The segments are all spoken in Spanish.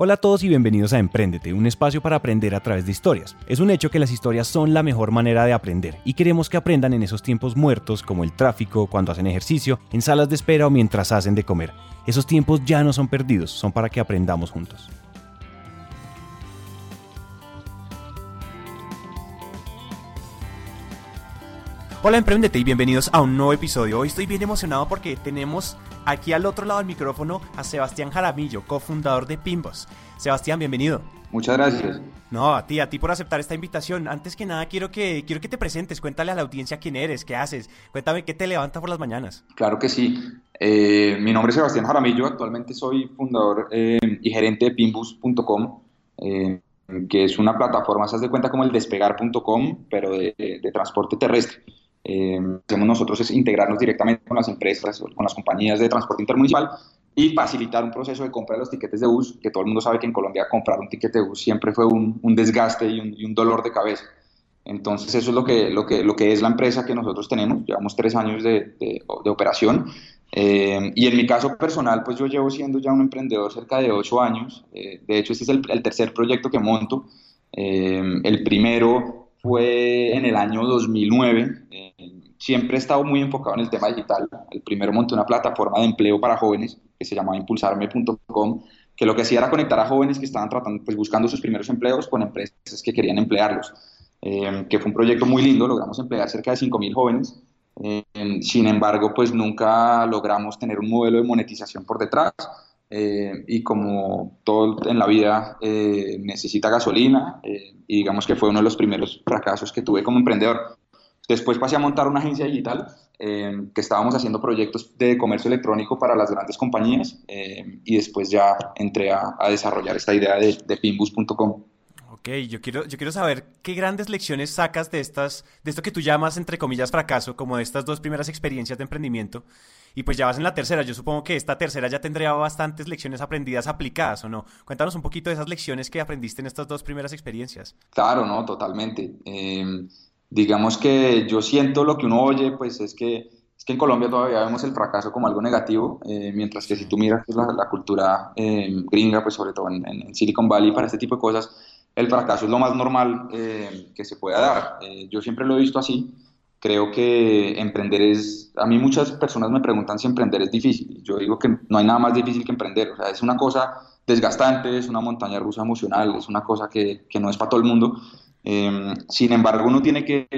Hola a todos y bienvenidos a Emprendete, un espacio para aprender a través de historias. Es un hecho que las historias son la mejor manera de aprender y queremos que aprendan en esos tiempos muertos como el tráfico, cuando hacen ejercicio, en salas de espera o mientras hacen de comer. Esos tiempos ya no son perdidos, son para que aprendamos juntos. Hola Emprendete y bienvenidos a un nuevo episodio. Hoy estoy bien emocionado porque tenemos aquí al otro lado del micrófono a Sebastián Jaramillo, cofundador de Pimbos. Sebastián, bienvenido. Muchas gracias. No, a ti, a ti por aceptar esta invitación. Antes que nada, quiero que, quiero que te presentes. Cuéntale a la audiencia quién eres, qué haces. Cuéntame qué te levanta por las mañanas. Claro que sí. Eh, mi nombre es Sebastián Jaramillo. Actualmente soy fundador eh, y gerente de pimbus.com, eh, que es una plataforma, se hace cuenta como el despegar.com, pero de transporte terrestre eh, hacemos nosotros es integrarnos directamente con las empresas, con las compañías de transporte intermunicipal y facilitar un proceso de compra de los tiquetes de bus, que todo el mundo sabe que en Colombia comprar un tiquete de bus siempre fue un, desgaste y un, dolor de cabeza. Entonces eso es lo que, lo, que, lo que es la empresa que nosotros tenemos, llevamos tres años de, de, operación eh, y en mi caso personal pues yo llevo siendo ya un emprendedor cerca de ocho años, eh, de hecho este es el, el, tercer proyecto que monto, eh, el primero fue en el año 2009. Siempre he estado muy enfocado en el tema digital. El primero monté una plataforma de empleo para jóvenes que se llamaba impulsarme.com, que lo que hacía era conectar a jóvenes que estaban tratando, pues, buscando sus primeros empleos con empresas que querían emplearlos. Eh, que fue un proyecto muy lindo, logramos emplear cerca de 5.000 jóvenes. Eh, sin embargo, pues nunca logramos tener un modelo de monetización por detrás. Eh, y como todo en la vida eh, necesita gasolina, y digamos que fue uno de los primeros fracasos que tuve como emprendedor. Después pasé a montar una agencia digital que estábamos haciendo proyectos de comercio electrónico para las grandes compañías y después ya entré a, desarrollar esta idea de, de pinbus.com. Ok, yo quiero, yo quiero saber qué grandes lecciones sacas de estas, de esto que tú llamas entre comillas fracaso, como de estas dos primeras experiencias de emprendimiento, y pues ya vas en la tercera. Yo supongo que esta tercera ya tendría bastantes lecciones aprendidas aplicadas, ¿o no? Cuéntanos un poquito de esas lecciones que aprendiste en estas dos primeras experiencias. Claro, no, totalmente. Em, digamos que yo siento lo que uno oye, pues es que, es que en Colombia todavía vemos el fracaso como algo negativo, eh, mientras que si tú miras pues, la, cultura em, gringa, pues sobre todo en, Silicon Valley, para este tipo de cosas, el fracaso es lo más normal eh, que se pueda dar. Eh, yo siempre lo he visto así creo que emprender es, a mí muchas personas me preguntan si emprender es difícil. Yo digo que no hay nada más difícil que emprender. O sea, es una cosa desgastante, es una montaña rusa emocional, es una cosa que, que no es para todo el mundo. Em, sin embargo, uno tiene que,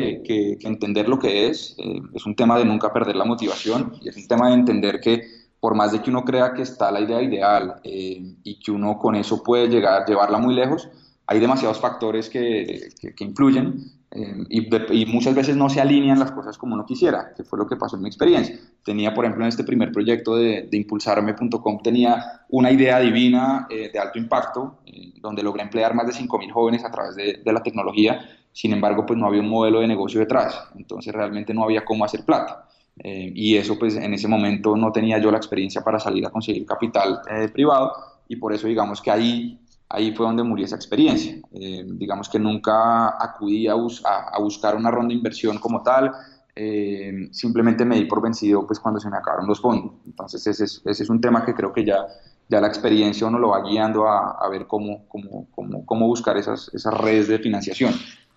entender lo que es. Eh, es un tema de nunca perder la motivación y es un tema de entender que por más de que uno crea que está la idea ideal eh, y que uno con eso puede llegar, llevarla muy lejos, hay demasiados factores que, que influyen eh, y, muchas veces no se alinean las cosas como uno quisiera, que fue lo que pasó en mi experiencia. Tenía, por ejemplo, en este primer proyecto de, impulsarme.com, tenía una idea divina eh, de alto impacto, eh, donde logré emplear más de 5.000 jóvenes a través de, la tecnología, sin embargo, pues no había un modelo de negocio detrás, entonces realmente no había cómo hacer plata. y eso, pues en ese momento no tenía yo la experiencia para salir a conseguir capital privado, y por eso digamos que ahí ahí fue donde murió esa experiencia. Eh, digamos que nunca acudí a, buscar una ronda de inversión como tal, eh, simplemente me di por vencido pues cuando se me acabaron los fondos. Entonces ese es, ese es un tema que creo que ya, ya la experiencia uno lo va guiando a, a ver cómo, cómo, cómo, cómo, buscar esas, esas redes de financiación.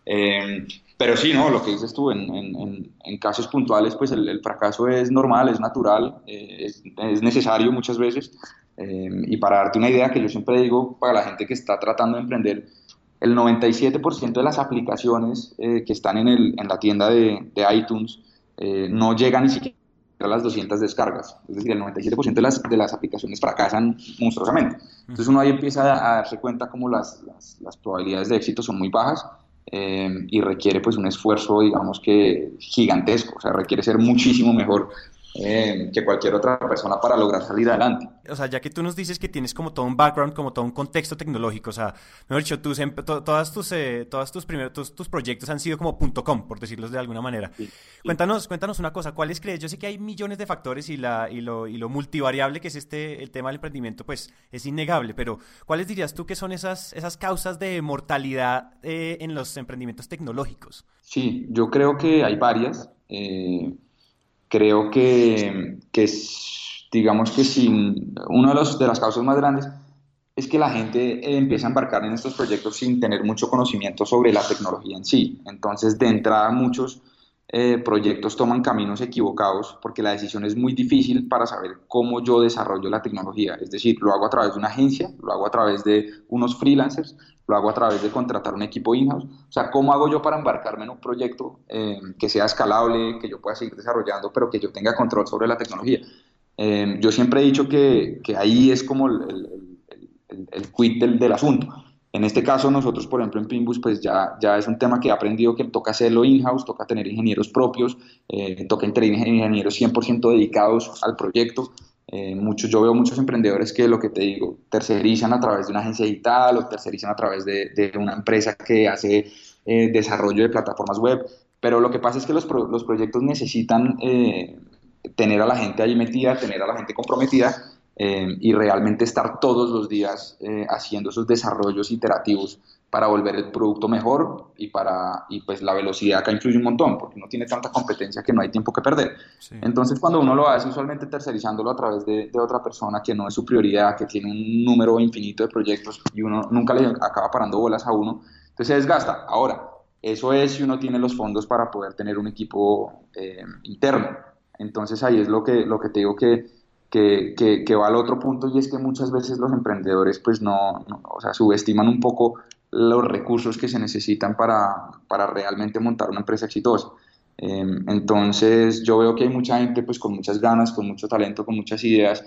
Eh, pero sí, ¿no? Lo que dices tú, en, en, en casos puntuales, pues el, el, fracaso es normal, es natural, es, es, necesario muchas veces, Em, y para darte una idea que yo siempre digo para la gente que está tratando de emprender, el 97% de las aplicaciones eh, que están en, el, en, la tienda de, de iTunes eh, no llegan ni siquiera a las 200 descargas. Es decir, el 97% de las, de las aplicaciones fracasan monstruosamente. Entonces uno ahí empieza a darse cuenta como las, las, las probabilidades de éxito son muy bajas em, y requiere pues un esfuerzo, digamos que gigantesco. O sea, requiere ser muchísimo mejor eh, que cualquier otra persona para lograr salir adelante. O sea, ya que tú nos dices que tienes como todo un background, como todo un contexto tecnológico, o sea, mejor dicho, tus, todas tus, eh, todas tus primeros, tus, proyectos han sido como .com, por decirlo de alguna manera. Cuéntanos, cuéntanos una cosa, ¿cuáles crees? Yo sé que hay millones de factores y, la, y, lo, y lo multivariable que es este, el tema del emprendimiento, pues es innegable, pero ¿cuáles dirías tú que son esas, esas causas de mortalidad eh, en los emprendimientos tecnológicos? Sí, yo creo que hay varias. Eh, creo que, que digamos que sin, una de, los, de las causas más grandes es que la gente empieza a embarcar en estos proyectos sin tener mucho conocimiento sobre la tecnología en sí. Entonces, de entrada, muchos eh, proyectos toman caminos equivocados porque la decisión es muy difícil para saber cómo yo desarrollo la tecnología. Es decir, lo hago a través de una agencia, lo hago a través de unos freelancers, lo hago a través de contratar un equipo in-house. O sea, ¿cómo hago yo para embarcarme en un proyecto eh, que sea escalable, que yo pueda seguir desarrollando, pero que yo tenga control sobre la tecnología? Eh, yo siempre he dicho que, que ahí es como el, el, el, el quit del, del asunto en este caso, nosotros, por ejemplo, en Pimbus, pues ya, ya es un tema que he aprendido que toca hacerlo in-house, toca tener ingenieros propios, eh, toca tener ingenieros 100% dedicados al proyecto. Eh, muchos, yo veo muchos emprendedores que lo que te digo, tercerizan a través de una agencia digital o tercerizan a través de, de una empresa que hace eh, desarrollo de plataformas web, pero lo que pasa es que los, pro, los proyectos necesitan tener a la gente ahí metida, tener a la gente comprometida eh, y realmente estar todos los días eh, haciendo esos desarrollos iterativos para volver el producto mejor y para y pues la velocidad acá influye un montón porque uno tiene tanta competencia que no hay tiempo que perder. Sí. Entonces cuando uno lo hace usualmente tercerizándolo a través de, de, otra persona que no es su prioridad, que tiene un número infinito de proyectos y uno nunca le acaba parando bolas a uno, entonces se desgasta. Ahora, eso es si uno tiene los fondos para poder tener un equipo eh, interno. Entonces ahí es lo que, lo que te digo que que, que, que, va al otro punto y es que muchas veces los emprendedores pues no, no, o sea, subestiman un poco los recursos que se necesitan para, para realmente montar una empresa exitosa. Eh, entonces yo veo que hay mucha gente pues con muchas ganas, con mucho talento, con muchas ideas,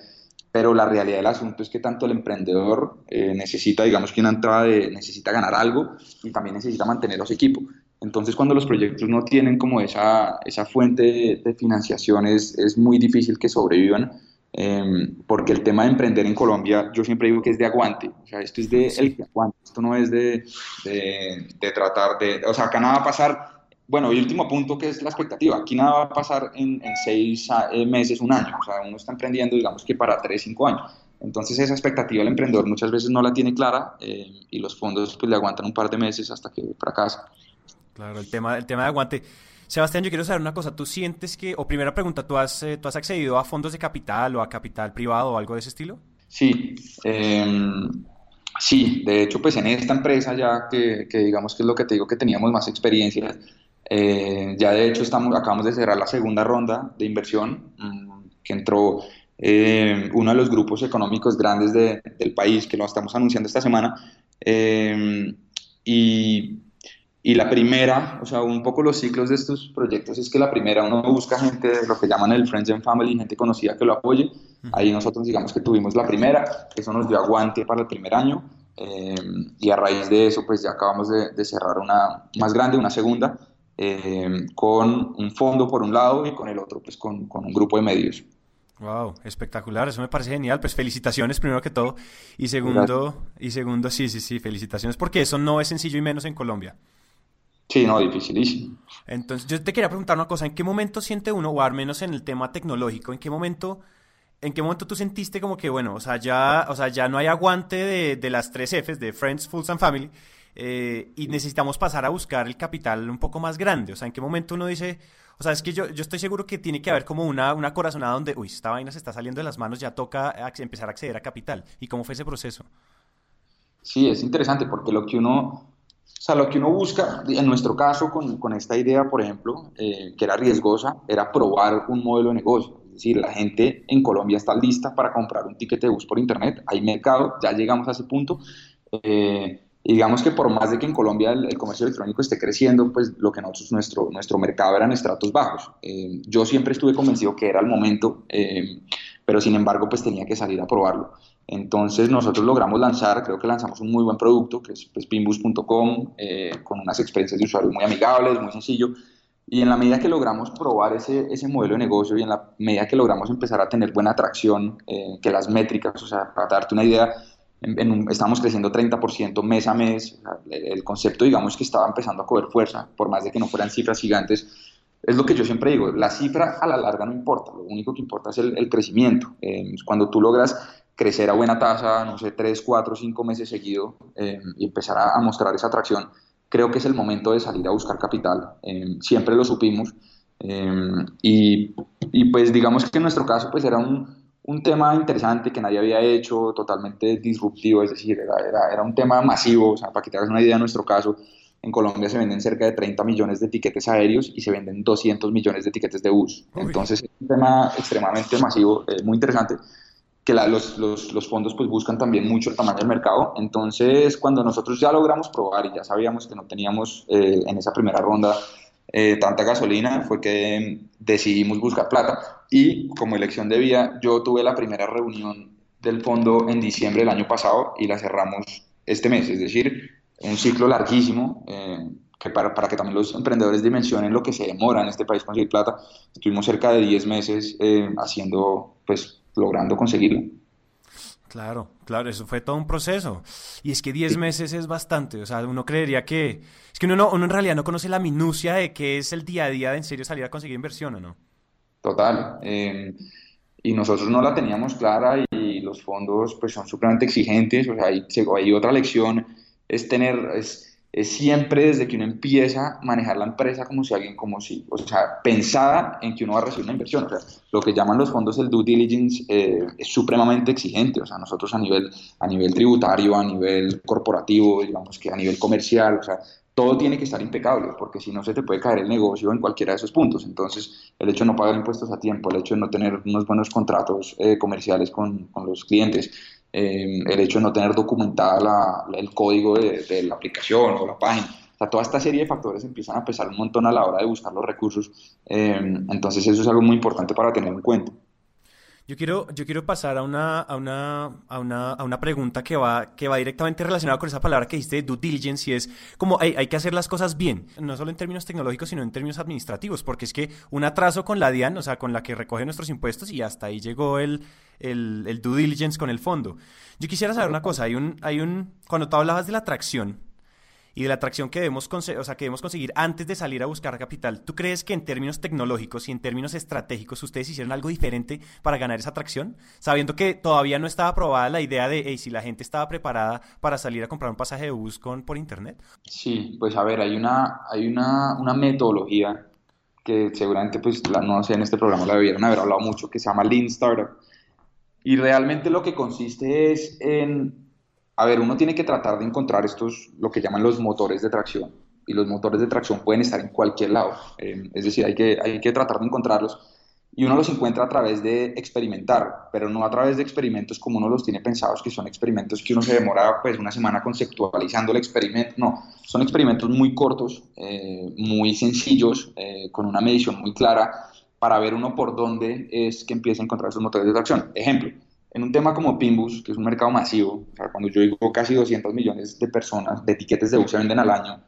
pero la realidad del asunto es que tanto el emprendedor eh, necesita, digamos que una entrada de, necesita ganar algo y también necesita mantener los equipos. Entonces cuando los proyectos no tienen como esa, esa fuente de, de financiación es, es muy difícil que sobrevivan eh, porque el tema de emprender en Colombia, yo siempre digo que es de aguante, o sea, esto es de sí. el aguante, esto no es de, de, de, tratar de, o sea, acá nada va a pasar, bueno, y último punto que es la expectativa, aquí nada va a pasar en, en seis eh, meses, un año, o sea, uno está emprendiendo, digamos que para tres, cinco años, entonces esa expectativa el emprendedor muchas veces no la tiene clara eh, y los fondos pues le aguantan un par de meses hasta que fracasa. Claro, el tema, el tema de aguante. Sebastián, yo quiero saber una cosa. ¿Tú sientes que, o primera pregunta, ¿tú has, eh, ¿tú has accedido a fondos de capital o a capital privado o algo de ese estilo? Sí, eh, sí. De hecho, pues en esta empresa ya que, que, digamos que es lo que te digo que teníamos más experiencia, eh, ya de hecho estamos, acabamos de cerrar la segunda ronda de inversión mmm, que entró eh, uno de los grupos económicos grandes de, del país, que lo estamos anunciando esta semana. Eh, y y la primera, o sea, un poco los ciclos de estos proyectos es que la primera uno busca gente, lo que llaman el Friends and Family, gente conocida que lo apoye. Ahí nosotros digamos que tuvimos la primera, eso nos dio aguante para el primer año. Eh, y a raíz de eso, pues ya acabamos de, de cerrar una más grande, una segunda, eh, con un fondo por un lado y con el otro, pues con, con un grupo de medios. Wow, espectacular, eso me parece genial. Pues felicitaciones primero que todo. Y segundo, Gracias. y segundo, sí, sí, sí, felicitaciones, porque eso no es sencillo y menos en Colombia. Sí, no, dificilísimo. Entonces, yo te quería preguntar una cosa, ¿en qué momento siente uno, o al menos en el tema tecnológico, en qué momento, en qué momento tú sentiste como que, bueno, o sea, ya, o sea, ya no hay aguante de, de las tres Fs, de Friends, Fools and Family, eh, y necesitamos pasar a buscar el capital un poco más grande? O sea, ¿en qué momento uno dice, o sea, es que yo, yo estoy seguro que tiene que haber como una, una corazonada donde, uy, esta vaina se está saliendo de las manos, ya toca empezar a acceder a capital. ¿Y cómo fue ese proceso? Sí, es interesante porque lo que uno o sea, lo que uno busca, en nuestro caso, con, con esta idea, por ejemplo, eh, que era riesgosa, era probar un modelo de negocio. Es decir, la gente en Colombia está lista para comprar un ticket de bus por Internet. Hay mercado, ya llegamos a ese punto. Eh, digamos que por más de que en Colombia el, el, comercio electrónico esté creciendo, pues lo que nosotros, nuestro, nuestro mercado eran estratos bajos. Eh, yo siempre estuve convencido que era el momento, eh, pero sin embargo, pues tenía que salir a probarlo. Entonces nosotros logramos lanzar, creo que lanzamos un muy buen producto, que es pues, pinbus.com, eh, con unas experiencias de usuario muy amigables, muy sencillo. Y en la medida que logramos probar ese, ese modelo de negocio y en la medida que logramos empezar a tener buena atracción, eh, que las métricas, o sea, para darte una idea, estamos creciendo 30% mes a mes, el, concepto digamos que estaba empezando a coger fuerza, por más de que no fueran cifras gigantes, es lo que yo siempre digo, la cifra a la larga no importa, lo único que importa es el, el crecimiento. Eh, cuando tú logras crecer a buena tasa, no sé, 3, 4, 5 meses seguido eh, y empezar a, a, mostrar esa atracción, creo que es el momento de salir a buscar capital. Eh, siempre lo supimos. Eh, y, y, pues digamos que en nuestro caso pues era un, un tema interesante que nadie había hecho, totalmente disruptivo, es decir, era, era, un tema masivo, o sea, para que te hagas una idea, en nuestro caso, en Colombia se venden cerca de 30 millones de tiquetes aéreos y se venden 200 millones de tiquetes de bus. Entonces, es un tema extremadamente masivo, eh, muy interesante, que los, los, los, fondos pues buscan también mucho el tamaño del mercado. Entonces, cuando nosotros ya logramos probar y ya sabíamos que no teníamos eh, en esa primera ronda eh, tanta gasolina, fue que decidimos buscar plata. Y como elección de vía, yo tuve la primera reunión del fondo en diciembre del año pasado y la cerramos este mes, es decir, un ciclo larguísimo. Eh, que para, para, que también los emprendedores dimensionen lo que se demora en este país conseguir plata, estuvimos cerca de 10 meses eh, haciendo, pues, logrando conseguirlo. Claro, claro, eso fue todo un proceso. Y es que 10 meses es bastante, o sea, uno creería que... Es que uno, no, uno en realidad no conoce la minucia de qué es el día a día de en serio salir a conseguir inversión, ¿o no? Total. Eh, y nosotros no la teníamos clara y los fondos pues son supremamente exigentes. O sea, hay, otra lección, es tener, es, es, siempre desde que uno empieza a manejar la empresa como si alguien, como si, o sea, pensada en que uno va a recibir una inversión. O sea, lo que llaman los fondos el due diligence eh, es supremamente exigente. O sea, nosotros a nivel, a nivel tributario, a nivel corporativo, digamos que a nivel comercial, o sea, todo tiene que estar impecable, porque si no se te puede caer el negocio en cualquiera de esos puntos. Entonces, el hecho de no pagar impuestos a tiempo, el hecho de no tener unos buenos contratos eh, comerciales con, con, los clientes, eh, el hecho de no tener documentada el código de, de, la aplicación o la página. O sea, toda esta serie de factores empiezan a pesar un montón a la hora de buscar los recursos. Eh, entonces, eso es algo muy importante para tener en cuenta. Yo quiero, yo quiero pasar a una, a una, a una, a una pregunta que va, que va directamente relacionada con esa palabra que dijiste de due diligence y es como hay, hay, que hacer las cosas bien, no solo en términos tecnológicos, sino en términos administrativos, porque es que un atraso con la DIAN, o sea, con la que recoge nuestros impuestos y hasta ahí llegó el, el, el due diligence con el fondo. Yo quisiera saber una cosa, hay un, hay un, cuando tú hablabas de la atracción, y de la atracción que debemos, o sea, que debemos conseguir antes de salir a buscar capital. ¿Tú crees que en términos tecnológicos y en términos estratégicos ustedes hicieron algo diferente para ganar esa atracción? Sabiendo que todavía no estaba aprobada la idea de si la gente estaba preparada para salir a comprar un pasaje de bus con, por internet. Sí, pues a ver, hay una, hay una, una metodología que seguramente, pues, no sé, en este programa la debieron haber hablado mucho, que se llama Lean Startup. Y realmente lo que consiste es en a ver, uno tiene que tratar de encontrar estos, lo que llaman los motores de tracción. Y los motores de tracción pueden estar en cualquier lado. Eh, es decir, hay que, hay que tratar de encontrarlos. Y uno los encuentra a través de experimentar, pero no a través de experimentos como uno los tiene pensados, que son experimentos que uno se demora pues una semana conceptualizando el experimento. No, son experimentos muy cortos, eh, muy sencillos, eh, con una medición muy clara, para ver uno por dónde es que empieza a encontrar esos motores de tracción. Ejemplo, en un tema como Pimbus, que es un mercado masivo, o sea, cuando yo digo casi 200 millones de personas, de etiquetes de bus se venden al año,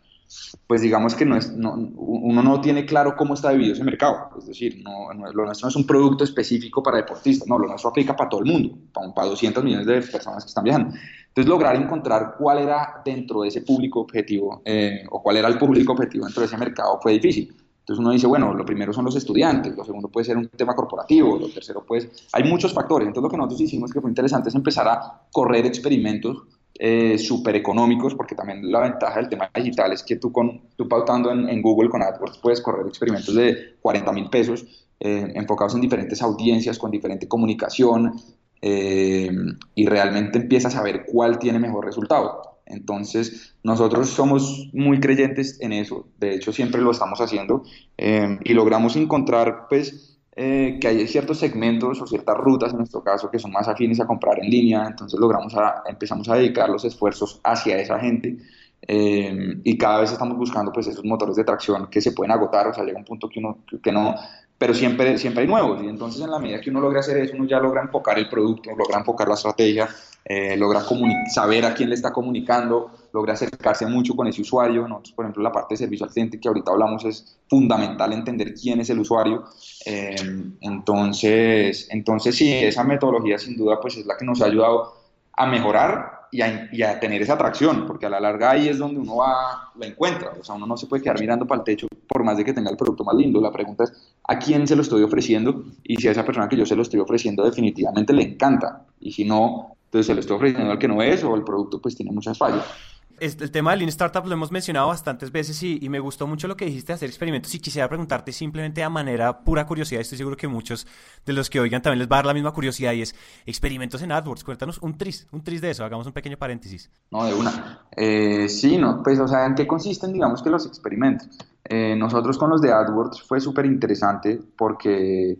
pues digamos que no es, no, uno no tiene claro cómo está dividido ese mercado. Es decir, no, lo nuestro no es un producto específico para deportistas, no, lo nuestro aplica para todo el mundo, para, para 200 millones de personas que están viajando. Entonces, lograr encontrar cuál era dentro de ese público objetivo eh, o cuál era el público objetivo dentro de ese mercado fue difícil. Entonces uno dice, bueno, lo primero son los estudiantes, lo segundo puede ser un tema corporativo, lo tercero puede... Hay muchos factores. Entonces lo que nosotros hicimos que fue interesante es empezar a correr experimentos eh, súper económicos, porque también la ventaja del tema digital es que tú, con, tú pautando en, Google con AdWords puedes correr experimentos de 40 mil pesos eh, enfocados en diferentes audiencias, con diferente comunicación, eh, y realmente empiezas a ver cuál tiene mejor resultado. Entonces, nosotros somos muy creyentes en eso, de hecho siempre lo estamos haciendo eh, y logramos encontrar pues eh, que hay ciertos segmentos o ciertas rutas en nuestro caso que son más afines a comprar en línea, entonces logramos a, empezamos a dedicar los esfuerzos hacia esa gente eh, y cada vez estamos buscando pues esos motores de tracción que se pueden agotar, o sea, llega un punto que uno que no, pero siempre, siempre hay nuevos. Y entonces en la medida que uno logra hacer eso, uno ya logra enfocar el producto, logra enfocar la estrategia eh, logra saber a quién le está comunicando, logra acercarse mucho con ese usuario. Nosotros, por ejemplo, la parte de servicio al cliente que ahorita hablamos es fundamental entender quién es el usuario. Eh, entonces, entonces, sí, esa metodología sin duda pues es la que nos ha ayudado a mejorar y a, y a, tener esa atracción, porque a la larga ahí es donde uno va, la encuentra. O sea, uno no se puede quedar mirando para el techo por más de que tenga el producto más lindo. La pregunta es, ¿a quién se lo estoy ofreciendo? Y si a esa persona que yo se lo estoy ofreciendo definitivamente le encanta. Y si no, entonces se lo estoy ofreciendo al que no es o el producto pues tiene muchas fallas. el tema del Lean Startup lo hemos mencionado bastantes veces y, y, me gustó mucho lo que dijiste de hacer experimentos y quisiera preguntarte simplemente a manera pura curiosidad, estoy seguro que muchos de los que oigan también les va a dar la misma curiosidad y es experimentos en AdWords. Cuéntanos un tris, un tris de eso, hagamos un pequeño paréntesis. No, de una. Eh, sí, no, pues o sea, ¿en qué consisten digamos que los experimentos? Eh, nosotros con los de AdWords fue súper interesante porque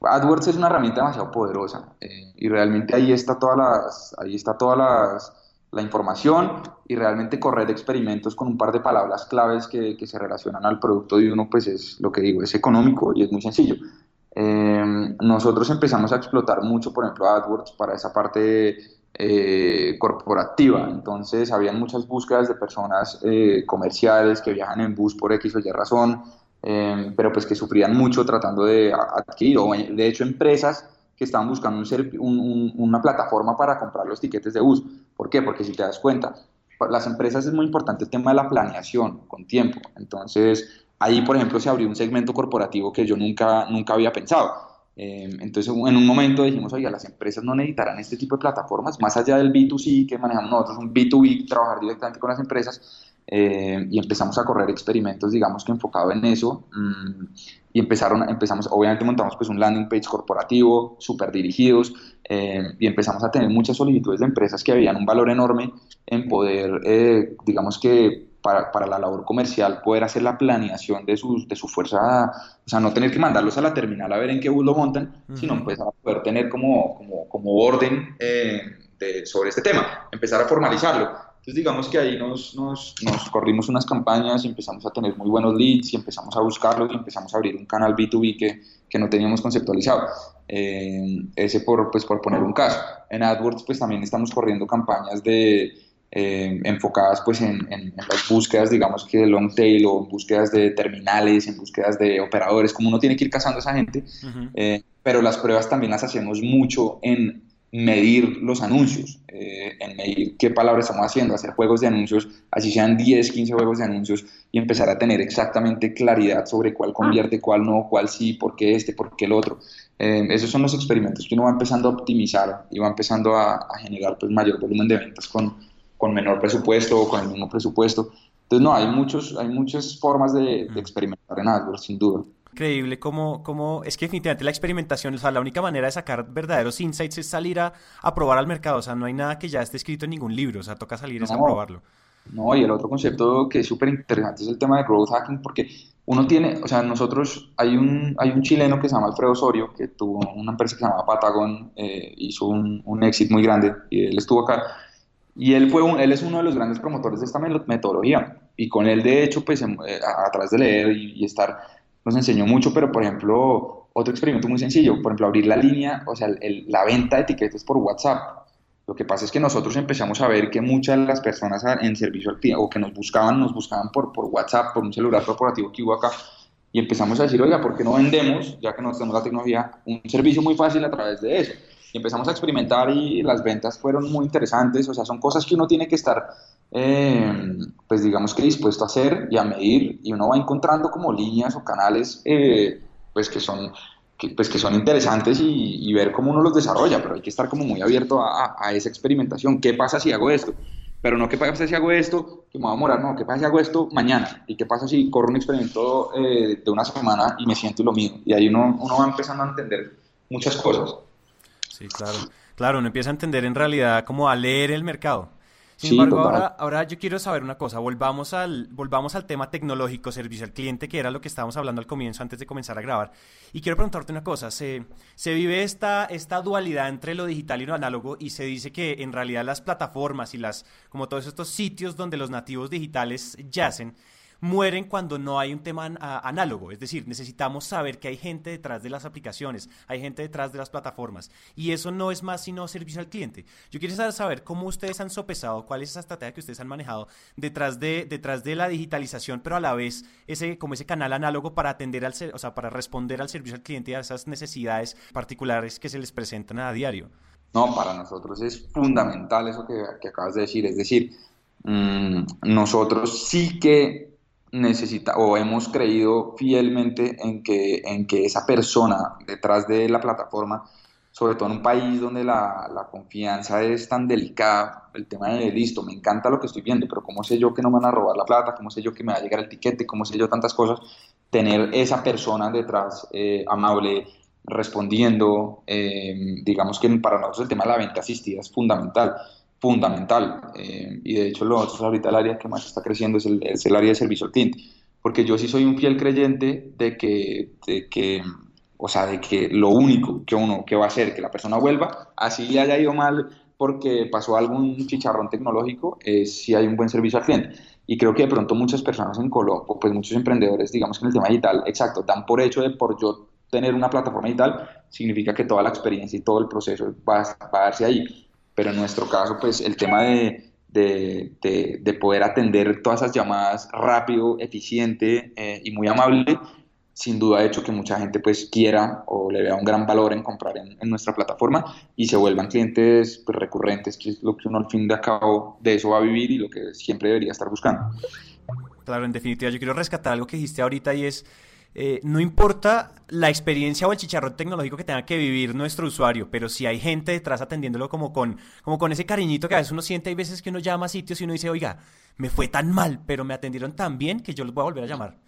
AdWords es una herramienta demasiado poderosa eh, y realmente ahí está todas las, ahí está todas las, la información y realmente correr experimentos con un par de palabras claves que, que, se relacionan al producto de uno, pues es lo que digo, es económico y es muy sencillo. Eh, nosotros empezamos a explotar mucho, por ejemplo, AdWords para esa parte eh, corporativa. Entonces, habían muchas búsquedas de personas eh, comerciales que viajan en bus por X o Y razón, eh, pero pues que sufrían mucho tratando de adquirir, o de hecho empresas que estaban buscando un, una plataforma para comprar los tiquetes de bus. ¿Por qué? Porque si te das cuenta, las empresas es muy importante el tema de la planeación con tiempo. Entonces, ahí, por ejemplo, se abrió un segmento corporativo que yo nunca, nunca había pensado Em, entonces, en un momento dijimos, oye, las empresas no necesitarán este tipo de plataformas, más allá del B2C que manejamos nosotros, un B2B, trabajar directamente con las empresas, eh, y empezamos a correr experimentos, digamos que enfocado en eso, mm, y empezaron, empezamos, obviamente montamos pues un landing page corporativo, súper dirigidos, eh, y empezamos a tener muchas solicitudes de empresas que habían un valor enorme en poder, eh, digamos que para, para, la labor comercial poder hacer la planeación de, sus, de su fuerza, o sea, no tener que mandarlos a la terminal a ver en qué bus lo montan, sino pues a poder tener como, como, como orden eh, de, sobre este tema, empezar a formalizarlo. Entonces digamos que ahí nos, nos, nos, corrimos unas campañas y empezamos a tener muy buenos leads y empezamos a buscarlos y empezamos a abrir un canal B2B que, que no teníamos conceptualizado. Eh, ese por, pues, por poner un caso. En AdWords pues también estamos corriendo campañas de eh, enfocadas pues en, las búsquedas, digamos que de long tail o búsquedas de terminales, en búsquedas de operadores, como uno tiene que ir cazando a esa gente, eh, pero las pruebas también las hacemos mucho en medir los anuncios, eh, en medir qué palabras estamos haciendo, hacer juegos de anuncios, así sean 10, 15 juegos de anuncios y empezar a tener exactamente claridad sobre cuál convierte, cuál no, cuál sí, por qué este, por qué el otro. esos son los experimentos que uno va empezando a optimizar y va empezando a, a generar pues, mayor volumen de ventas con, con menor presupuesto o con el mismo presupuesto. Entonces, no, hay, muchos, hay muchas formas de, experimentar en AdWords, sin duda. Increíble cómo, cómo, es que definitivamente la experimentación, o sea, la única manera de sacar verdaderos insights es salir a, a probar al mercado, o sea, no hay nada que ya esté escrito en ningún libro, o sea, toca salir a probarlo. No, y el otro concepto que es súper interesante es el tema de growth hacking, porque uno tiene, o sea, nosotros, hay un, hay un chileno que se llama Alfredo Osorio, que tuvo una empresa que se llama Patagon, eh, hizo un, un éxito muy grande, y él estuvo acá, y él, fue un, él es uno de los grandes promotores de esta metodología. Y con él, de hecho, pues em, eh, a, través de leer y, estar, nos enseñó mucho, pero por ejemplo, otro experimento muy sencillo, por ejemplo, abrir la línea, o sea, la venta de etiquetas por WhatsApp. Lo que pasa es que nosotros empezamos a ver que muchas de las personas en servicio al cliente o que nos buscaban, nos buscaban por, por WhatsApp, por un celular corporativo que hubo acá. Y empezamos a decir, oiga, ¿por qué no vendemos, ya que no tenemos la tecnología, un servicio muy fácil a través de eso? empezamos a experimentar y las ventas fueron muy interesantes, o sea, son cosas que uno tiene que estar, eh, pues digamos que dispuesto a hacer y a medir, y uno va encontrando como líneas o canales, eh, pues que son... Pues que son interesantes y, ver cómo uno los desarrolla, pero hay que estar como muy abierto a, esa experimentación. ¿Qué pasa si hago esto? Pero no qué pasa si hago esto, que me va a morar, no, qué pasa si hago esto mañana, y qué pasa si corro un experimento eh, de una semana y me siento lo mío. Y ahí uno, uno va empezando a entender muchas cosas. Sí, claro. Claro, uno empieza a entender en realidad como a leer el mercado. Sin embargo, ahora, ahora yo quiero saber una cosa. Volvamos al, volvamos al tema tecnológico, servicio al cliente, que era lo que estábamos hablando al comienzo antes de comenzar a grabar. Y quiero preguntarte una cosa. Se, se vive esta, esta dualidad entre lo digital y lo análogo y se dice que en realidad las plataformas y las, como todos estos sitios donde los nativos digitales yacen, mueren cuando no hay un tema análogo. Es decir, necesitamos saber que hay gente detrás de las aplicaciones, hay gente detrás de las plataformas. Y eso no es más sino servicio al cliente. Yo quiero saber cómo ustedes han sopesado, cuál es esa estrategia que ustedes han manejado detrás de, detrás de la digitalización, pero a la vez ese, como ese canal análogo para atender al, o sea, para responder al servicio al cliente y a esas necesidades particulares que se les presentan a diario. No, para nosotros es fundamental eso que, acabas de decir. Es decir, mm, nosotros sí que necesita o hemos creído fielmente en que, en que esa persona detrás de la plataforma sobre todo en un país donde la, la, confianza es tan delicada, el tema de listo, me encanta lo que estoy viendo, pero ¿cómo sé yo que no me van a robar la plata? ¿Cómo sé yo que me va a llegar el tiquete? ¿Cómo sé yo tantas cosas? Tener esa persona detrás eh, amable, respondiendo, eh, digamos que para nosotros el tema de la venta asistida es fundamental, fundamental, eh, y de hecho ahorita el área que más está creciendo es el, el área de servicio al cliente, porque yo sí soy un fiel creyente de que, de que o sea, de que lo único que uno que va a hacer que la persona vuelva, así haya ido mal porque pasó algún chicharrón tecnológico, es si hay un buen servicio al cliente. Y creo que de pronto muchas personas en Colombia, pues muchos emprendedores, digamos que en el tema digital, exacto, dan por hecho de por yo tener una plataforma digital, significa que toda la experiencia y todo el proceso va, a darse ahí. Pero en nuestro caso, pues el tema de, de, de, poder atender todas esas llamadas rápido, eficiente eh, y muy amable, sin duda ha hecho que mucha gente pues quiera o le vea un gran valor en comprar en, nuestra plataforma y se vuelvan clientes pues, recurrentes, que es lo que uno al fin de cabo de eso va a vivir y lo que siempre debería estar buscando. Claro, en definitiva, yo quiero rescatar algo que dijiste ahorita y es, eh, no importa la experiencia o el chicharrón tecnológico que tenga que vivir nuestro usuario, pero si hay gente detrás atendiéndolo como con, como con ese cariñito que a veces uno siente, hay veces que uno llama a sitios y uno dice, oiga, me fue tan mal, pero me atendieron tan bien que yo los voy a volver a llamar.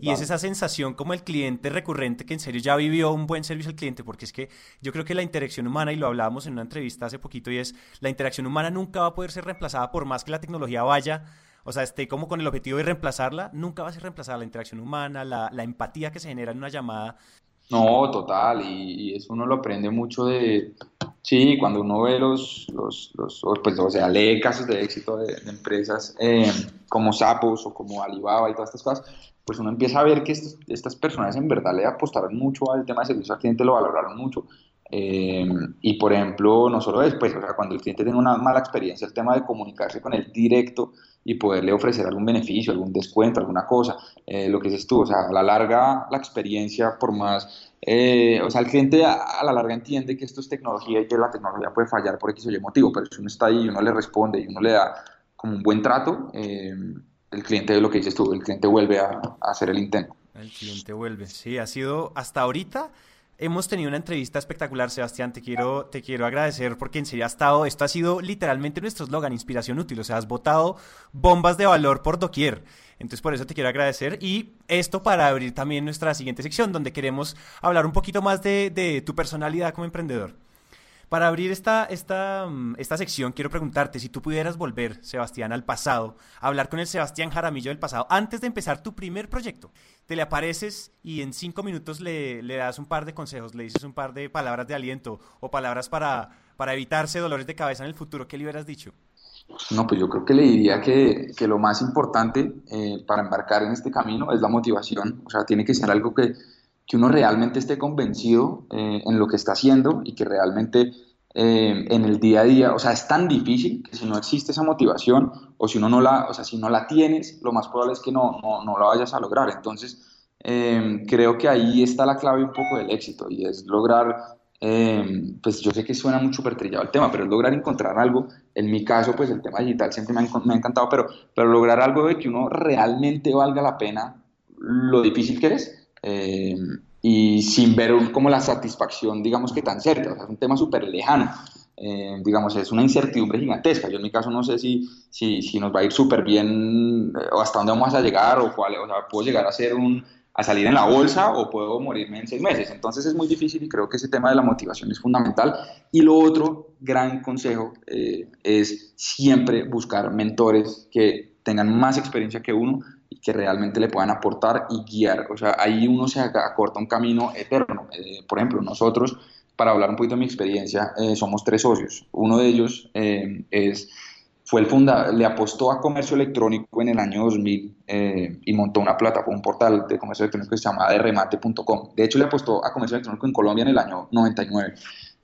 Y es esa sensación como el cliente recurrente que en serio ya vivió un buen servicio al cliente, porque es que yo creo que la interacción humana, y lo hablábamos en una entrevista hace poquito, y es la interacción humana nunca va a poder ser reemplazada por más que la tecnología vaya, o sea, esté como con el objetivo de reemplazarla, nunca va a ser reemplazada la interacción humana, la, la empatía que se genera en una llamada. No, total, y, eso uno lo aprende mucho de, sí, cuando uno ve los, los, los pues, o sea, lee casos de éxito de, empresas eh, como Sapos o como Alibaba y todas estas cosas, pues uno empieza a ver que estas personas en verdad le apostaron mucho al tema de servicio al cliente, lo valoraron mucho. Eh, y por ejemplo, no solo después, o sea, cuando el cliente tiene una mala experiencia, el tema de comunicarse con él directo y poderle ofrecer algún beneficio, algún descuento, alguna cosa, eh, lo que dices tú, o sea, a la larga la experiencia, por más, eh, o sea, el cliente a, la larga entiende que esto es tecnología y que la tecnología puede fallar por X o Y motivo, pero si uno está ahí y uno le responde y uno le da como un buen trato, el cliente, lo que dices tú, el cliente vuelve a, hacer el intento. El cliente vuelve, sí, ha sido hasta ahorita. Hemos tenido una entrevista espectacular, Sebastián. Te quiero, te quiero agradecer porque en serio ha estado. Esto ha sido literalmente nuestro eslogan, inspiración útil. O sea, has botado bombas de valor por doquier. Entonces, por eso te quiero agradecer. Y esto para abrir también nuestra siguiente sección, donde queremos hablar un poquito más de, de tu personalidad como emprendedor. Para abrir esta, esta, mm, esta sección, quiero preguntarte si tú pudieras volver, Sebastián, al pasado, hablar con el Sebastián Jaramillo del pasado, antes de empezar tu primer proyecto. Te le apareces y en cinco minutos le, le das un par de consejos, le dices un par de palabras de aliento o palabras para, para evitarse dolores de cabeza en el futuro. ¿Qué le hubieras dicho? No, pues yo creo que le diría que, que lo más importante eh, para embarcar en este camino es la motivación. O sea, tiene que ser algo que, que uno realmente esté convencido eh, en lo que está haciendo y que realmente eh, en el día a día, o sea, es tan difícil que si no existe esa motivación o si uno no la, o sea, si no la tienes, lo más probable es que no, no, no la vayas a lograr. Entonces, eh, creo que ahí está la clave un poco del éxito y es lograr, pues yo sé que suena muy súper trillado el tema, pero es lograr encontrar algo, en mi caso, pues el tema digital siempre me ha, me ha encantado, pero, pero lograr algo de que uno realmente valga la pena lo difícil que es eh, y sin ver como la satisfacción, digamos que tan cerca, o sea, es un tema súper lejano. Eh, digamos, es una incertidumbre gigantesca. Yo en mi caso no sé si, si, si nos va a ir súper bien eh, o hasta dónde vamos a llegar o cuál, o sea, puedo llegar a ser un, a salir en la bolsa o puedo morirme en seis meses. Entonces es muy difícil y creo que ese tema de la motivación es fundamental. Y lo otro, gran consejo, es siempre buscar mentores que tengan más experiencia que uno que realmente le puedan aportar y guiar. O sea, ahí uno se acorta un camino eterno. Eh, por ejemplo, nosotros, para hablar un poquito de mi experiencia, eh, somos tres socios. Uno de ellos eh, es, fue el fundador, le apostó a comercio electrónico en el año 2000 y montó una plataforma, un portal de comercio electrónico que se llama derremate.com. De hecho, le apostó a comercio electrónico en Colombia en el año 99.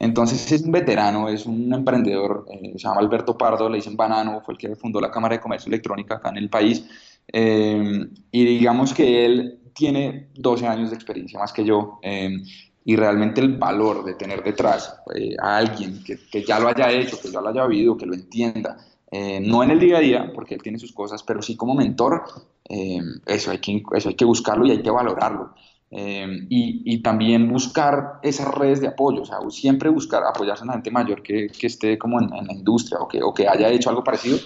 Entonces es un veterano, es un emprendedor, se llama Alberto Pardo, le dicen Banano, fue el que fundó la Cámara de Comercio Electrónica acá en el país eh, y digamos que él tiene 12 años de experiencia más que yo. Eh, y realmente el valor de tener detrás eh, a alguien que, que, ya lo haya hecho, que ya lo haya vivido, que lo entienda, no en el día a día, porque él tiene sus cosas, pero sí como mentor, eso, hay que, eso hay que buscarlo y hay que valorarlo. Eh, y, también buscar esas redes de apoyo, o sea, siempre buscar apoyarse en la gente mayor que, que esté como en, la industria o que, o que, haya hecho algo parecido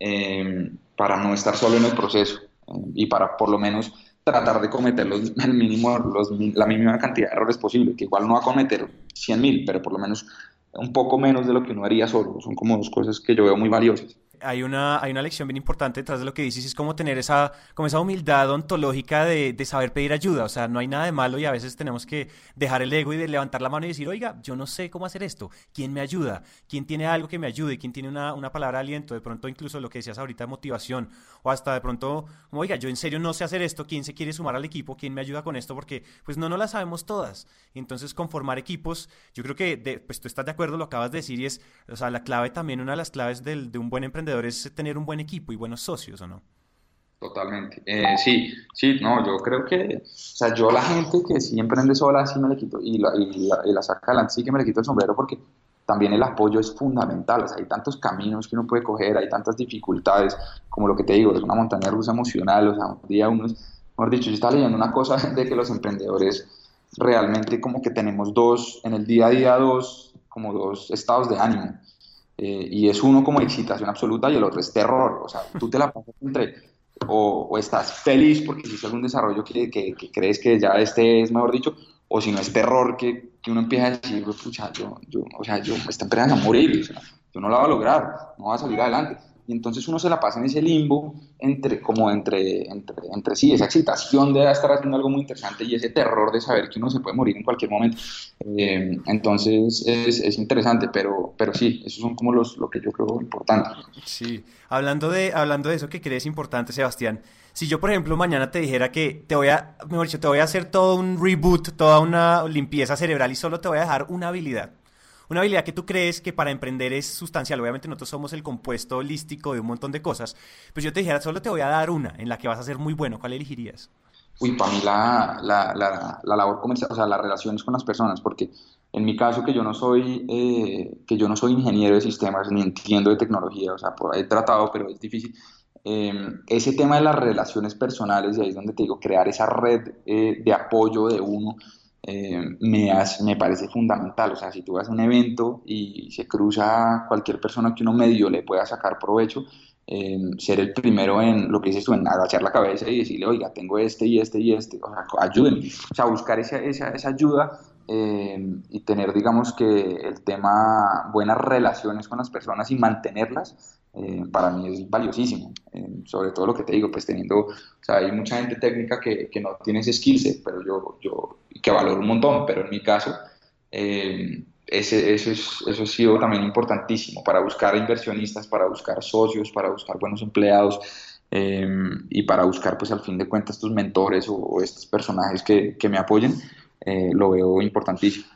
eh, para no estar solo en el proceso y para por lo menos tratar de cometer los, el mínimo, la mínima cantidad de errores posible, que igual no va a cometer 100.000, pero por lo menos un poco menos de lo que uno haría solo. Son como dos cosas que yo veo muy valiosas hay una, hay una lección bien importante detrás de lo que dices, es como tener esa, como esa humildad ontológica de, de, saber pedir ayuda. O sea, no hay nada de malo y a veces tenemos que dejar el ego y de levantar la mano y decir, oiga, yo no sé cómo hacer esto. ¿Quién me ayuda? ¿Quién tiene algo que me ayude? ¿Quién tiene una, una palabra de aliento? De pronto incluso lo que decías ahorita motivación. O hasta de pronto, como, oiga, yo en serio no sé hacer esto. ¿Quién se quiere sumar al equipo? ¿Quién me ayuda con esto? Porque pues no, no la sabemos todas. Y entonces conformar equipos, yo creo que, de, pues tú estás de acuerdo, lo acabas de decir y es, o sea, la clave también, una de las claves del, de un buen emprendedor es tener un buen equipo y buenos socios, ¿o no? Totalmente. Eh, sí, sí, no, yo creo que, o sea, yo la gente que sí emprende sola, sí me le quito, y la, y la, saca adelante, sí que me le quito el sombrero porque también el apoyo es fundamental, o sea, hay tantos caminos que uno puede coger, hay tantas dificultades, como lo que te digo, es una montaña rusa emocional, o sea, un día uno mejor dicho, yo estaba leyendo una cosa de que los emprendedores realmente como que tenemos dos, en el día a día dos, como dos estados de ánimo. Eh, y es uno como excitación absoluta y el otro es terror. O sea, tú te la pasas entre o, estás feliz porque hiciste algún desarrollo que, que, crees que ya este es, mejor dicho, o si no es terror que, que uno empieza a decir, pucha, yo, yo, o sea, yo, esta empresa a morir, o sea, yo no la voy a lograr, no va a salir adelante y entonces uno se la pasa en ese limbo entre, como entre, entre, entre sí, esa excitación de estar haciendo algo muy interesante y ese terror de saber que uno se puede morir en cualquier momento. Eh, entonces es, es, interesante, pero, pero sí, esos son como los, lo que yo creo importante. Sí, hablando de, hablando de eso que crees importante, Sebastián, si yo, por ejemplo, mañana te dijera que te voy a, mejor te voy a hacer todo un reboot, toda una limpieza cerebral y solo te voy a dejar una habilidad, una habilidad que tú crees que para emprender es sustancial. Obviamente nosotros somos el compuesto holístico de un montón de cosas. Pues yo te dijera, solo te voy a dar una en la que vas a ser muy bueno. ¿Cuál elegirías? Uy, para mí la, la, la, labor comercial, o sea, las relaciones con las personas, porque en mi caso que yo no soy, eh, que yo no soy ingeniero de sistemas ni entiendo de tecnología, o sea, he tratado, pero es difícil. Eh, ese tema de las relaciones personales, y ahí es donde te digo, crear esa red eh, de apoyo de uno, eh, me, me parece fundamental. O sea, si tú vas a un evento y se cruza cualquier persona que uno medio le pueda sacar provecho, eh, ser el primero en lo que dices tú, en agachar la cabeza y decirle, oiga, tengo este y este y este, o sea, ayúdenme. O sea, buscar esa, esa, esa ayuda y tener, digamos que el tema, buenas relaciones con las personas y mantenerlas, eh, para mí es valiosísimo. Eh, sobre todo lo que te digo, pues teniendo, o sea, hay mucha gente técnica que, que no tiene ese skill pero yo, yo, que valoro un montón, pero en mi caso, ese, eso, es, eso ha sido también importantísimo para buscar inversionistas, para buscar socios, para buscar buenos empleados. y para buscar, pues al fin de cuentas, estos mentores o, estos personajes que, que me apoyen, eh, lo veo importantísimo.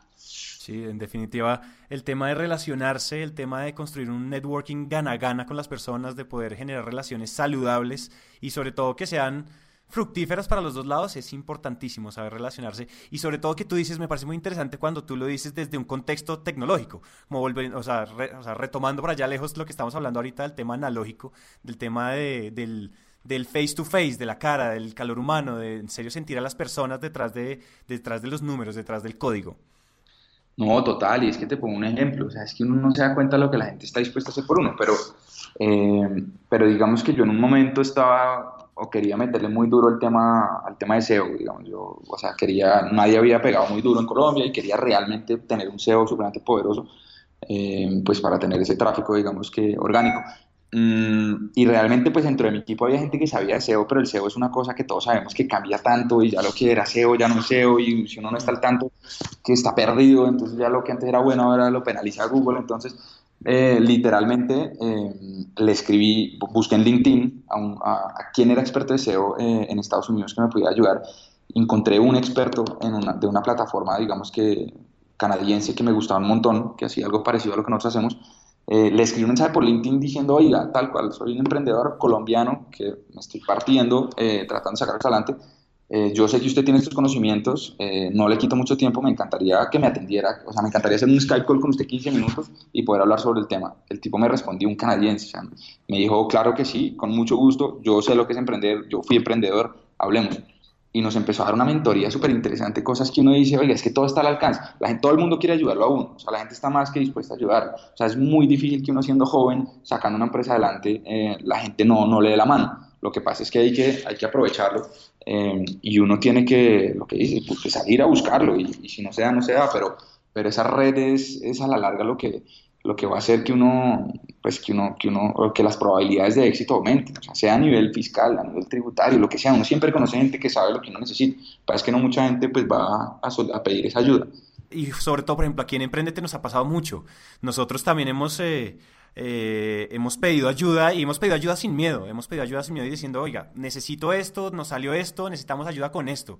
Sí, en definitiva, el tema de relacionarse, el tema de construir un networking gana-gana con las personas, de poder generar relaciones saludables y sobre todo que sean fructíferas para los dos lados, es importantísimo saber relacionarse. Y sobre todo que tú dices, me parece muy interesante cuando tú lo dices desde un contexto tecnológico, como volver, o sea, o sea retomando por allá lejos lo que estamos hablando ahorita del tema analógico, del tema de, del del face to face, de la cara, del calor humano, de en serio sentir a las personas detrás de, detrás de los números, detrás del código. No, total, y es que te pongo un ejemplo, o sea, es que uno no se da cuenta de lo que la gente está dispuesta a hacer por uno, pero, eh, pero digamos que yo en un momento estaba o quería meterle muy duro el tema, al tema de SEO, digamos, yo, o sea, quería, nadie había pegado muy duro en Colombia y quería realmente tener un SEO supremamente poderoso, eh, pues para tener ese tráfico, digamos que orgánico. Mm, y realmente pues dentro de mi equipo había gente que sabía de SEO, pero el SEO es una cosa que todos sabemos que cambia tanto y ya lo que era SEO ya no es SEO y si uno no está al tanto que está perdido, entonces ya lo que antes era bueno ahora lo penaliza Google, entonces eh, literalmente eh, le escribí, busqué en LinkedIn a, a, quien era experto de SEO eh, en Estados Unidos que me pudiera ayudar, encontré un experto de una plataforma digamos que canadiense que me gustaba un montón, que hacía algo parecido a lo que nosotros hacemos, eh, le escribí un mensaje por LinkedIn diciendo, oiga, tal cual, soy un emprendedor colombiano que me estoy partiendo, eh, tratando de sacar adelante. Eh, yo sé que usted tiene estos conocimientos, no le quito mucho tiempo, me encantaría que me atendiera, o sea, me encantaría hacer un Skype call con usted 15 minutos y poder hablar sobre el tema. El tipo me respondió, un canadiense, o sea, me dijo, claro que sí, con mucho gusto, yo sé lo que es emprender, yo fui emprendedor, hablemos. Y nos empezó a dar una mentoría súper interesante, cosas que uno dice, oiga, es que todo está al alcance, la gente, todo el mundo quiere ayudarlo a uno, o sea, la gente está más que dispuesta a ayudar, o sea, es muy difícil que uno siendo joven, sacando una empresa adelante, eh, la gente no, no le dé la mano, lo que pasa es que hay que, hay que aprovecharlo eh, y uno tiene que, lo que dice, pues, salir a buscarlo y, y, si no se da, no se da, pero, pero esa red es, es a la larga lo que, lo que va a hacer que uno, pues que uno, que uno, que las probabilidades de éxito aumenten, o sea, sea a nivel fiscal, a nivel tributario, lo que sea, uno siempre conoce gente que sabe lo que uno necesita, es que no mucha gente pues va a, a pedir esa ayuda. Y sobre todo, por ejemplo, aquí en Emprendete nos ha pasado mucho. Nosotros también hemos, eh, eh, hemos pedido ayuda y hemos pedido ayuda sin miedo. Hemos pedido ayuda sin miedo y diciendo, oiga, necesito esto, nos salió esto, necesitamos ayuda con esto.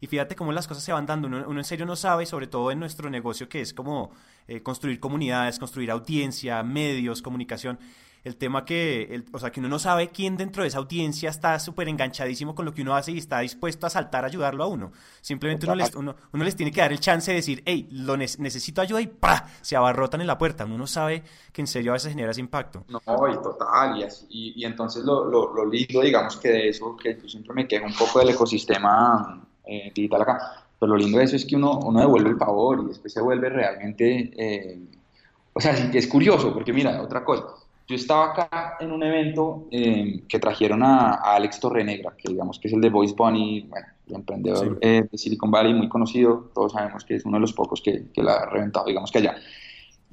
Y fíjate cómo las cosas se van dando. Uno, en serio no sabe, sobre todo en nuestro negocio, que es como eh, construir comunidades, construir audiencia, medios, comunicación. El tema que, el, o sea, que uno no sabe quién dentro de esa audiencia está súper enganchadísimo con lo que uno hace y está dispuesto a saltar a ayudarlo a uno. Simplemente uno les, uno, uno les tiene que dar el chance de decir, hey, lo ne necesito ayuda y ¡pa! Se abarrotan en la puerta. Uno no sabe que en serio a veces genera ese impacto. No, y total. Y, así, y, y entonces lo, lo, lo lindo, digamos, que de eso, que yo siempre me quejo un poco del ecosistema eh, digital acá. Pero lo lindo de eso es que uno, uno devuelve el favor y después se vuelve realmente, eh, o sea, es curioso, porque mira, otra cosa, yo estaba acá en un evento eh, que trajeron a, a, Alex Torrenegra, que digamos que es el de Voice Bunny, bueno, el emprendedor sí. eh, de Silicon Valley muy conocido, todos sabemos que es uno de los pocos que, que la ha reventado, digamos que allá.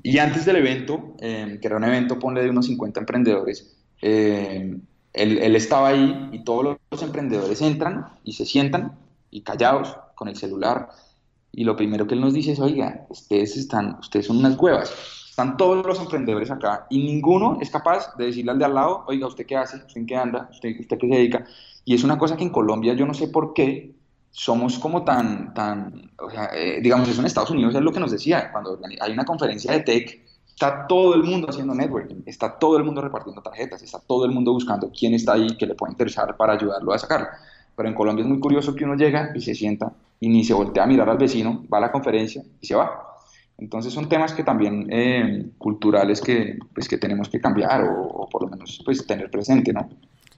Y antes del evento, eh, que era un evento, ponle de unos 50 emprendedores, él, él estaba ahí y todos los emprendedores entran y se sientan y callados con el celular. Y lo primero que él nos dice es, oiga, ustedes, están, ustedes son unas huevas. Están todos los emprendedores acá y ninguno es capaz de decirle al de al lado, oiga, ¿usted qué hace? ¿Usted en qué anda? ¿Usted, usted qué se dedica? Y es una cosa que en Colombia yo no sé por qué somos como tan, tan o sea, eh, digamos, eso en Estados Unidos es lo que nos decía, cuando hay una conferencia de tech, está todo el mundo haciendo networking, está todo el mundo repartiendo tarjetas, está todo el mundo buscando quién está ahí que le puede interesar para ayudarlo a sacarlo. Pero en Colombia es muy curioso que uno llega y se sienta y ni se voltea a mirar al vecino, va a la conferencia y se va. Entonces son temas que también eh, culturales que, pues, que tenemos que cambiar o, o, por lo menos pues, tener presente, ¿no?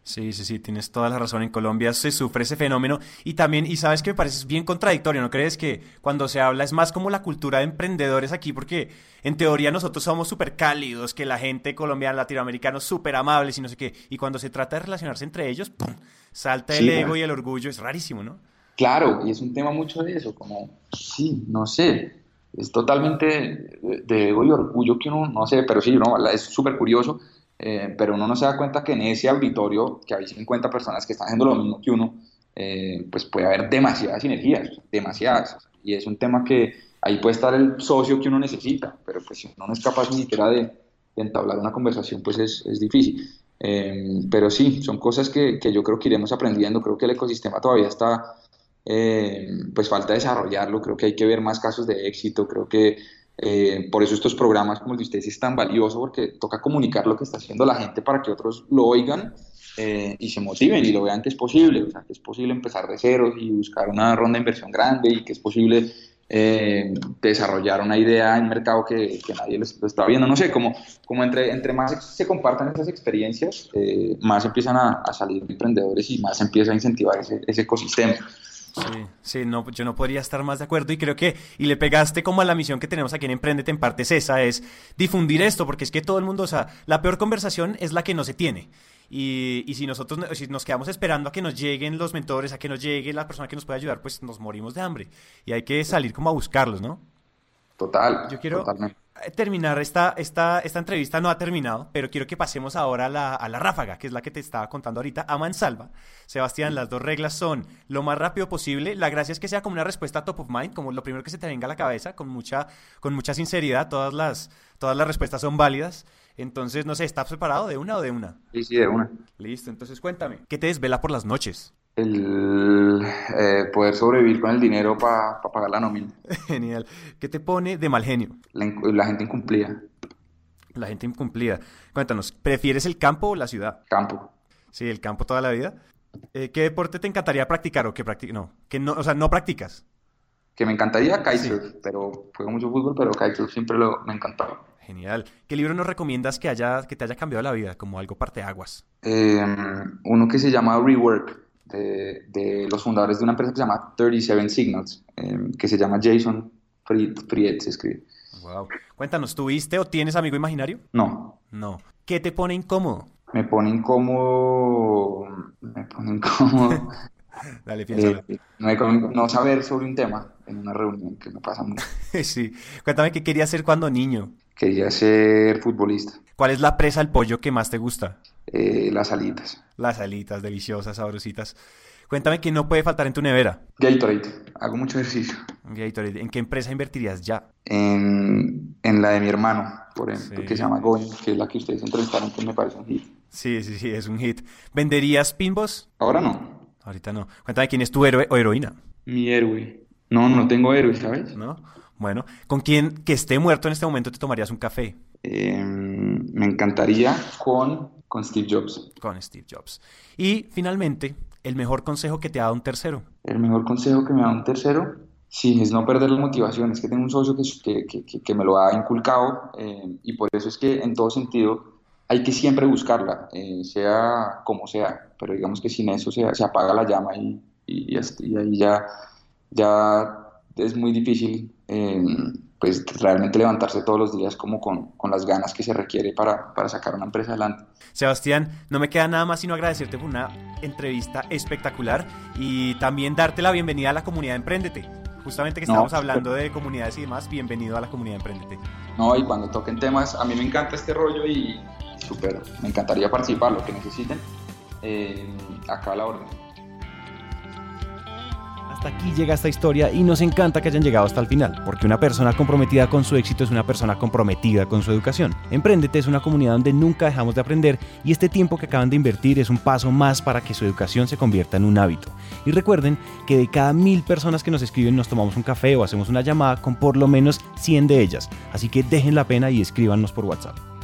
Sí, sí, sí, tienes toda la razón. En Colombia se sufre ese fenómeno y también, y sabes que me parece bien contradictorio, ¿no crees que cuando se habla es más como la cultura de emprendedores aquí? Porque en teoría nosotros somos súper cálidos, que la gente colombiana, latinoamericana, súper amables y no sé qué. Y cuando se trata de relacionarse entre ellos, ¡pum! salta el sí, ego y el orgullo. Es rarísimo, ¿no? Claro, y es un tema mucho de eso, como, sí, no sé, es totalmente de ego y orgullo que uno, no sé, pero sí, no, es súper curioso, eh, pero uno no se da cuenta que en ese auditorio, que hay 50 personas que están haciendo lo mismo que uno, eh, pues puede haber demasiadas sinergias, demasiadas, y es un tema que ahí puede estar el socio que uno necesita, pero pues si uno no es capaz ni siquiera de, de entablar una conversación, pues es, es difícil. Eh, pero sí, son cosas que, que, yo creo que iremos aprendiendo, creo que el ecosistema todavía está, eh, pues falta desarrollarlo, creo que hay que ver más casos de éxito, creo que eh, por eso estos programas como el de ustedes es tan valioso, porque toca comunicar lo que está haciendo la gente para que otros lo oigan eh, y se motiven y lo vean que es posible, o sea, que es posible empezar de cero y buscar una ronda de inversión grande y que es posible eh, desarrollar una idea en mercado que, nadie lo, lo, está viendo. No sé, como, como entre, entre más se compartan esas experiencias, eh, más empiezan a, salir emprendedores y más empieza a incentivar ese ecosistema. Sí, sí, no, yo no podría estar más de acuerdo y creo que, y le pegaste como a la misión que tenemos aquí en Emprendete, en parte es esa, es difundir esto, porque es que todo el mundo, o sea, la peor conversación es la que no se tiene. Y, y, si nosotros si nos quedamos esperando a que nos lleguen los mentores, a que nos llegue la persona que nos pueda ayudar, pues nos morimos de hambre. Y hay que salir como a buscarlos, ¿no? Total. Yo quiero totalmente. Terminar esta, esta, esta entrevista, no ha terminado, pero quiero que pasemos ahora a la, a la ráfaga, que es la que te estaba contando ahorita, a mansalva. Sebastián, las dos reglas son lo más rápido posible. La gracia es que sea como una respuesta top of mind, como lo primero que se te venga a la cabeza, con mucha, con mucha sinceridad. Todas las, todas las respuestas son válidas. Entonces, no sé, ¿estás preparado de una o de una? Sí, sí, de una. Listo, entonces cuéntame. ¿Qué te desvela por las noches? El eh, poder sobrevivir con el dinero para pa pagar la nómina. Genial. ¿Qué te pone de mal genio? La, la, gente incumplida. La gente incumplida. Cuéntanos, ¿prefieres el campo o la ciudad? Campo. Sí, el campo toda la vida. Eh, ¿Qué deporte te encantaría practicar o que practic no, que no, o sea, no practicas? Que me encantaría kitesurf, sí. pero juego mucho fútbol, pero kitesurf siempre lo, me encantaba. Genial. ¿Qué libro nos recomiendas que, haya, que te haya cambiado la vida, como algo parteaguas? Eh, uno que se llama Rework, de, los fundadores de una empresa que se llama 37 Signals, em, que se llama Jason Fried, se escribe. Wow. Cuéntanos, ¿tuviste o tienes amigo imaginario? No. No. ¿Qué te pone incómodo? Me pone incómodo. Me pone incómodo. Dale, piénsalo. Eh, no, saber sobre un tema en una reunión, que me pasa mucho. sí. Cuéntame qué querías ser cuando niño. Quería ser futbolista. ¿Cuál es la presa al pollo que más te gusta? Eh, las alitas. Las alitas, deliciosas, sabrositas. Cuéntame qué no puede faltar en tu nevera. Gatorade. Hago mucho ejercicio. Gatorade. ¿En qué empresa invertirías ya? En, la de mi hermano, por ejemplo, que se llama Going, que es la que ustedes entrevistaron, que me parece un hit. Sí, sí, sí, es un hit. ¿Venderías pinbos? Ahora no. Ahorita no. Cuéntame quién es tu héroe o heroína. Mi héroe. No, no tengo héroe, ¿sabes? ¿No? Bueno, ¿con quién que esté muerto en este momento te tomarías un café? Em, me encantaría con, con Steve Jobs. Con Steve Jobs. Y finalmente, el mejor consejo que te ha dado un tercero. El mejor consejo que me ha dado un tercero, sí, es no perder la motivación. Es que tengo un socio que, que, que, me lo ha inculcado eh, y por eso es que en todo sentido hay que siempre buscarla, eh, sea como sea, pero digamos que sin eso se, se apaga la llama y, y, ahí ya, ya es muy difícil eh, pues realmente levantarse todos los días como con, con las ganas que se requiere para, para, sacar una empresa adelante. Sebastián, no me queda nada más sino agradecerte por una entrevista espectacular y también darte la bienvenida a la comunidad Emprendete. Justamente que estamos hablando de comunidades y demás, bienvenido a la comunidad Emprendete. No, y cuando toquen temas, a mí me encanta este rollo y súper, me encantaría participar, lo que necesiten, eh, acá a la orden. Hasta aquí llega esta historia y nos encanta que hayan llegado hasta el final, porque una persona comprometida con su éxito es una persona comprometida con su educación. Emprendete es una comunidad donde nunca dejamos de aprender y este tiempo que acaban de invertir es un paso más para que su educación se convierta en un hábito. Y recuerden que de cada mil personas que nos escriben nos tomamos un café o hacemos una llamada con por lo menos 100 de ellas, así que dejen la pena y escríbanos por WhatsApp.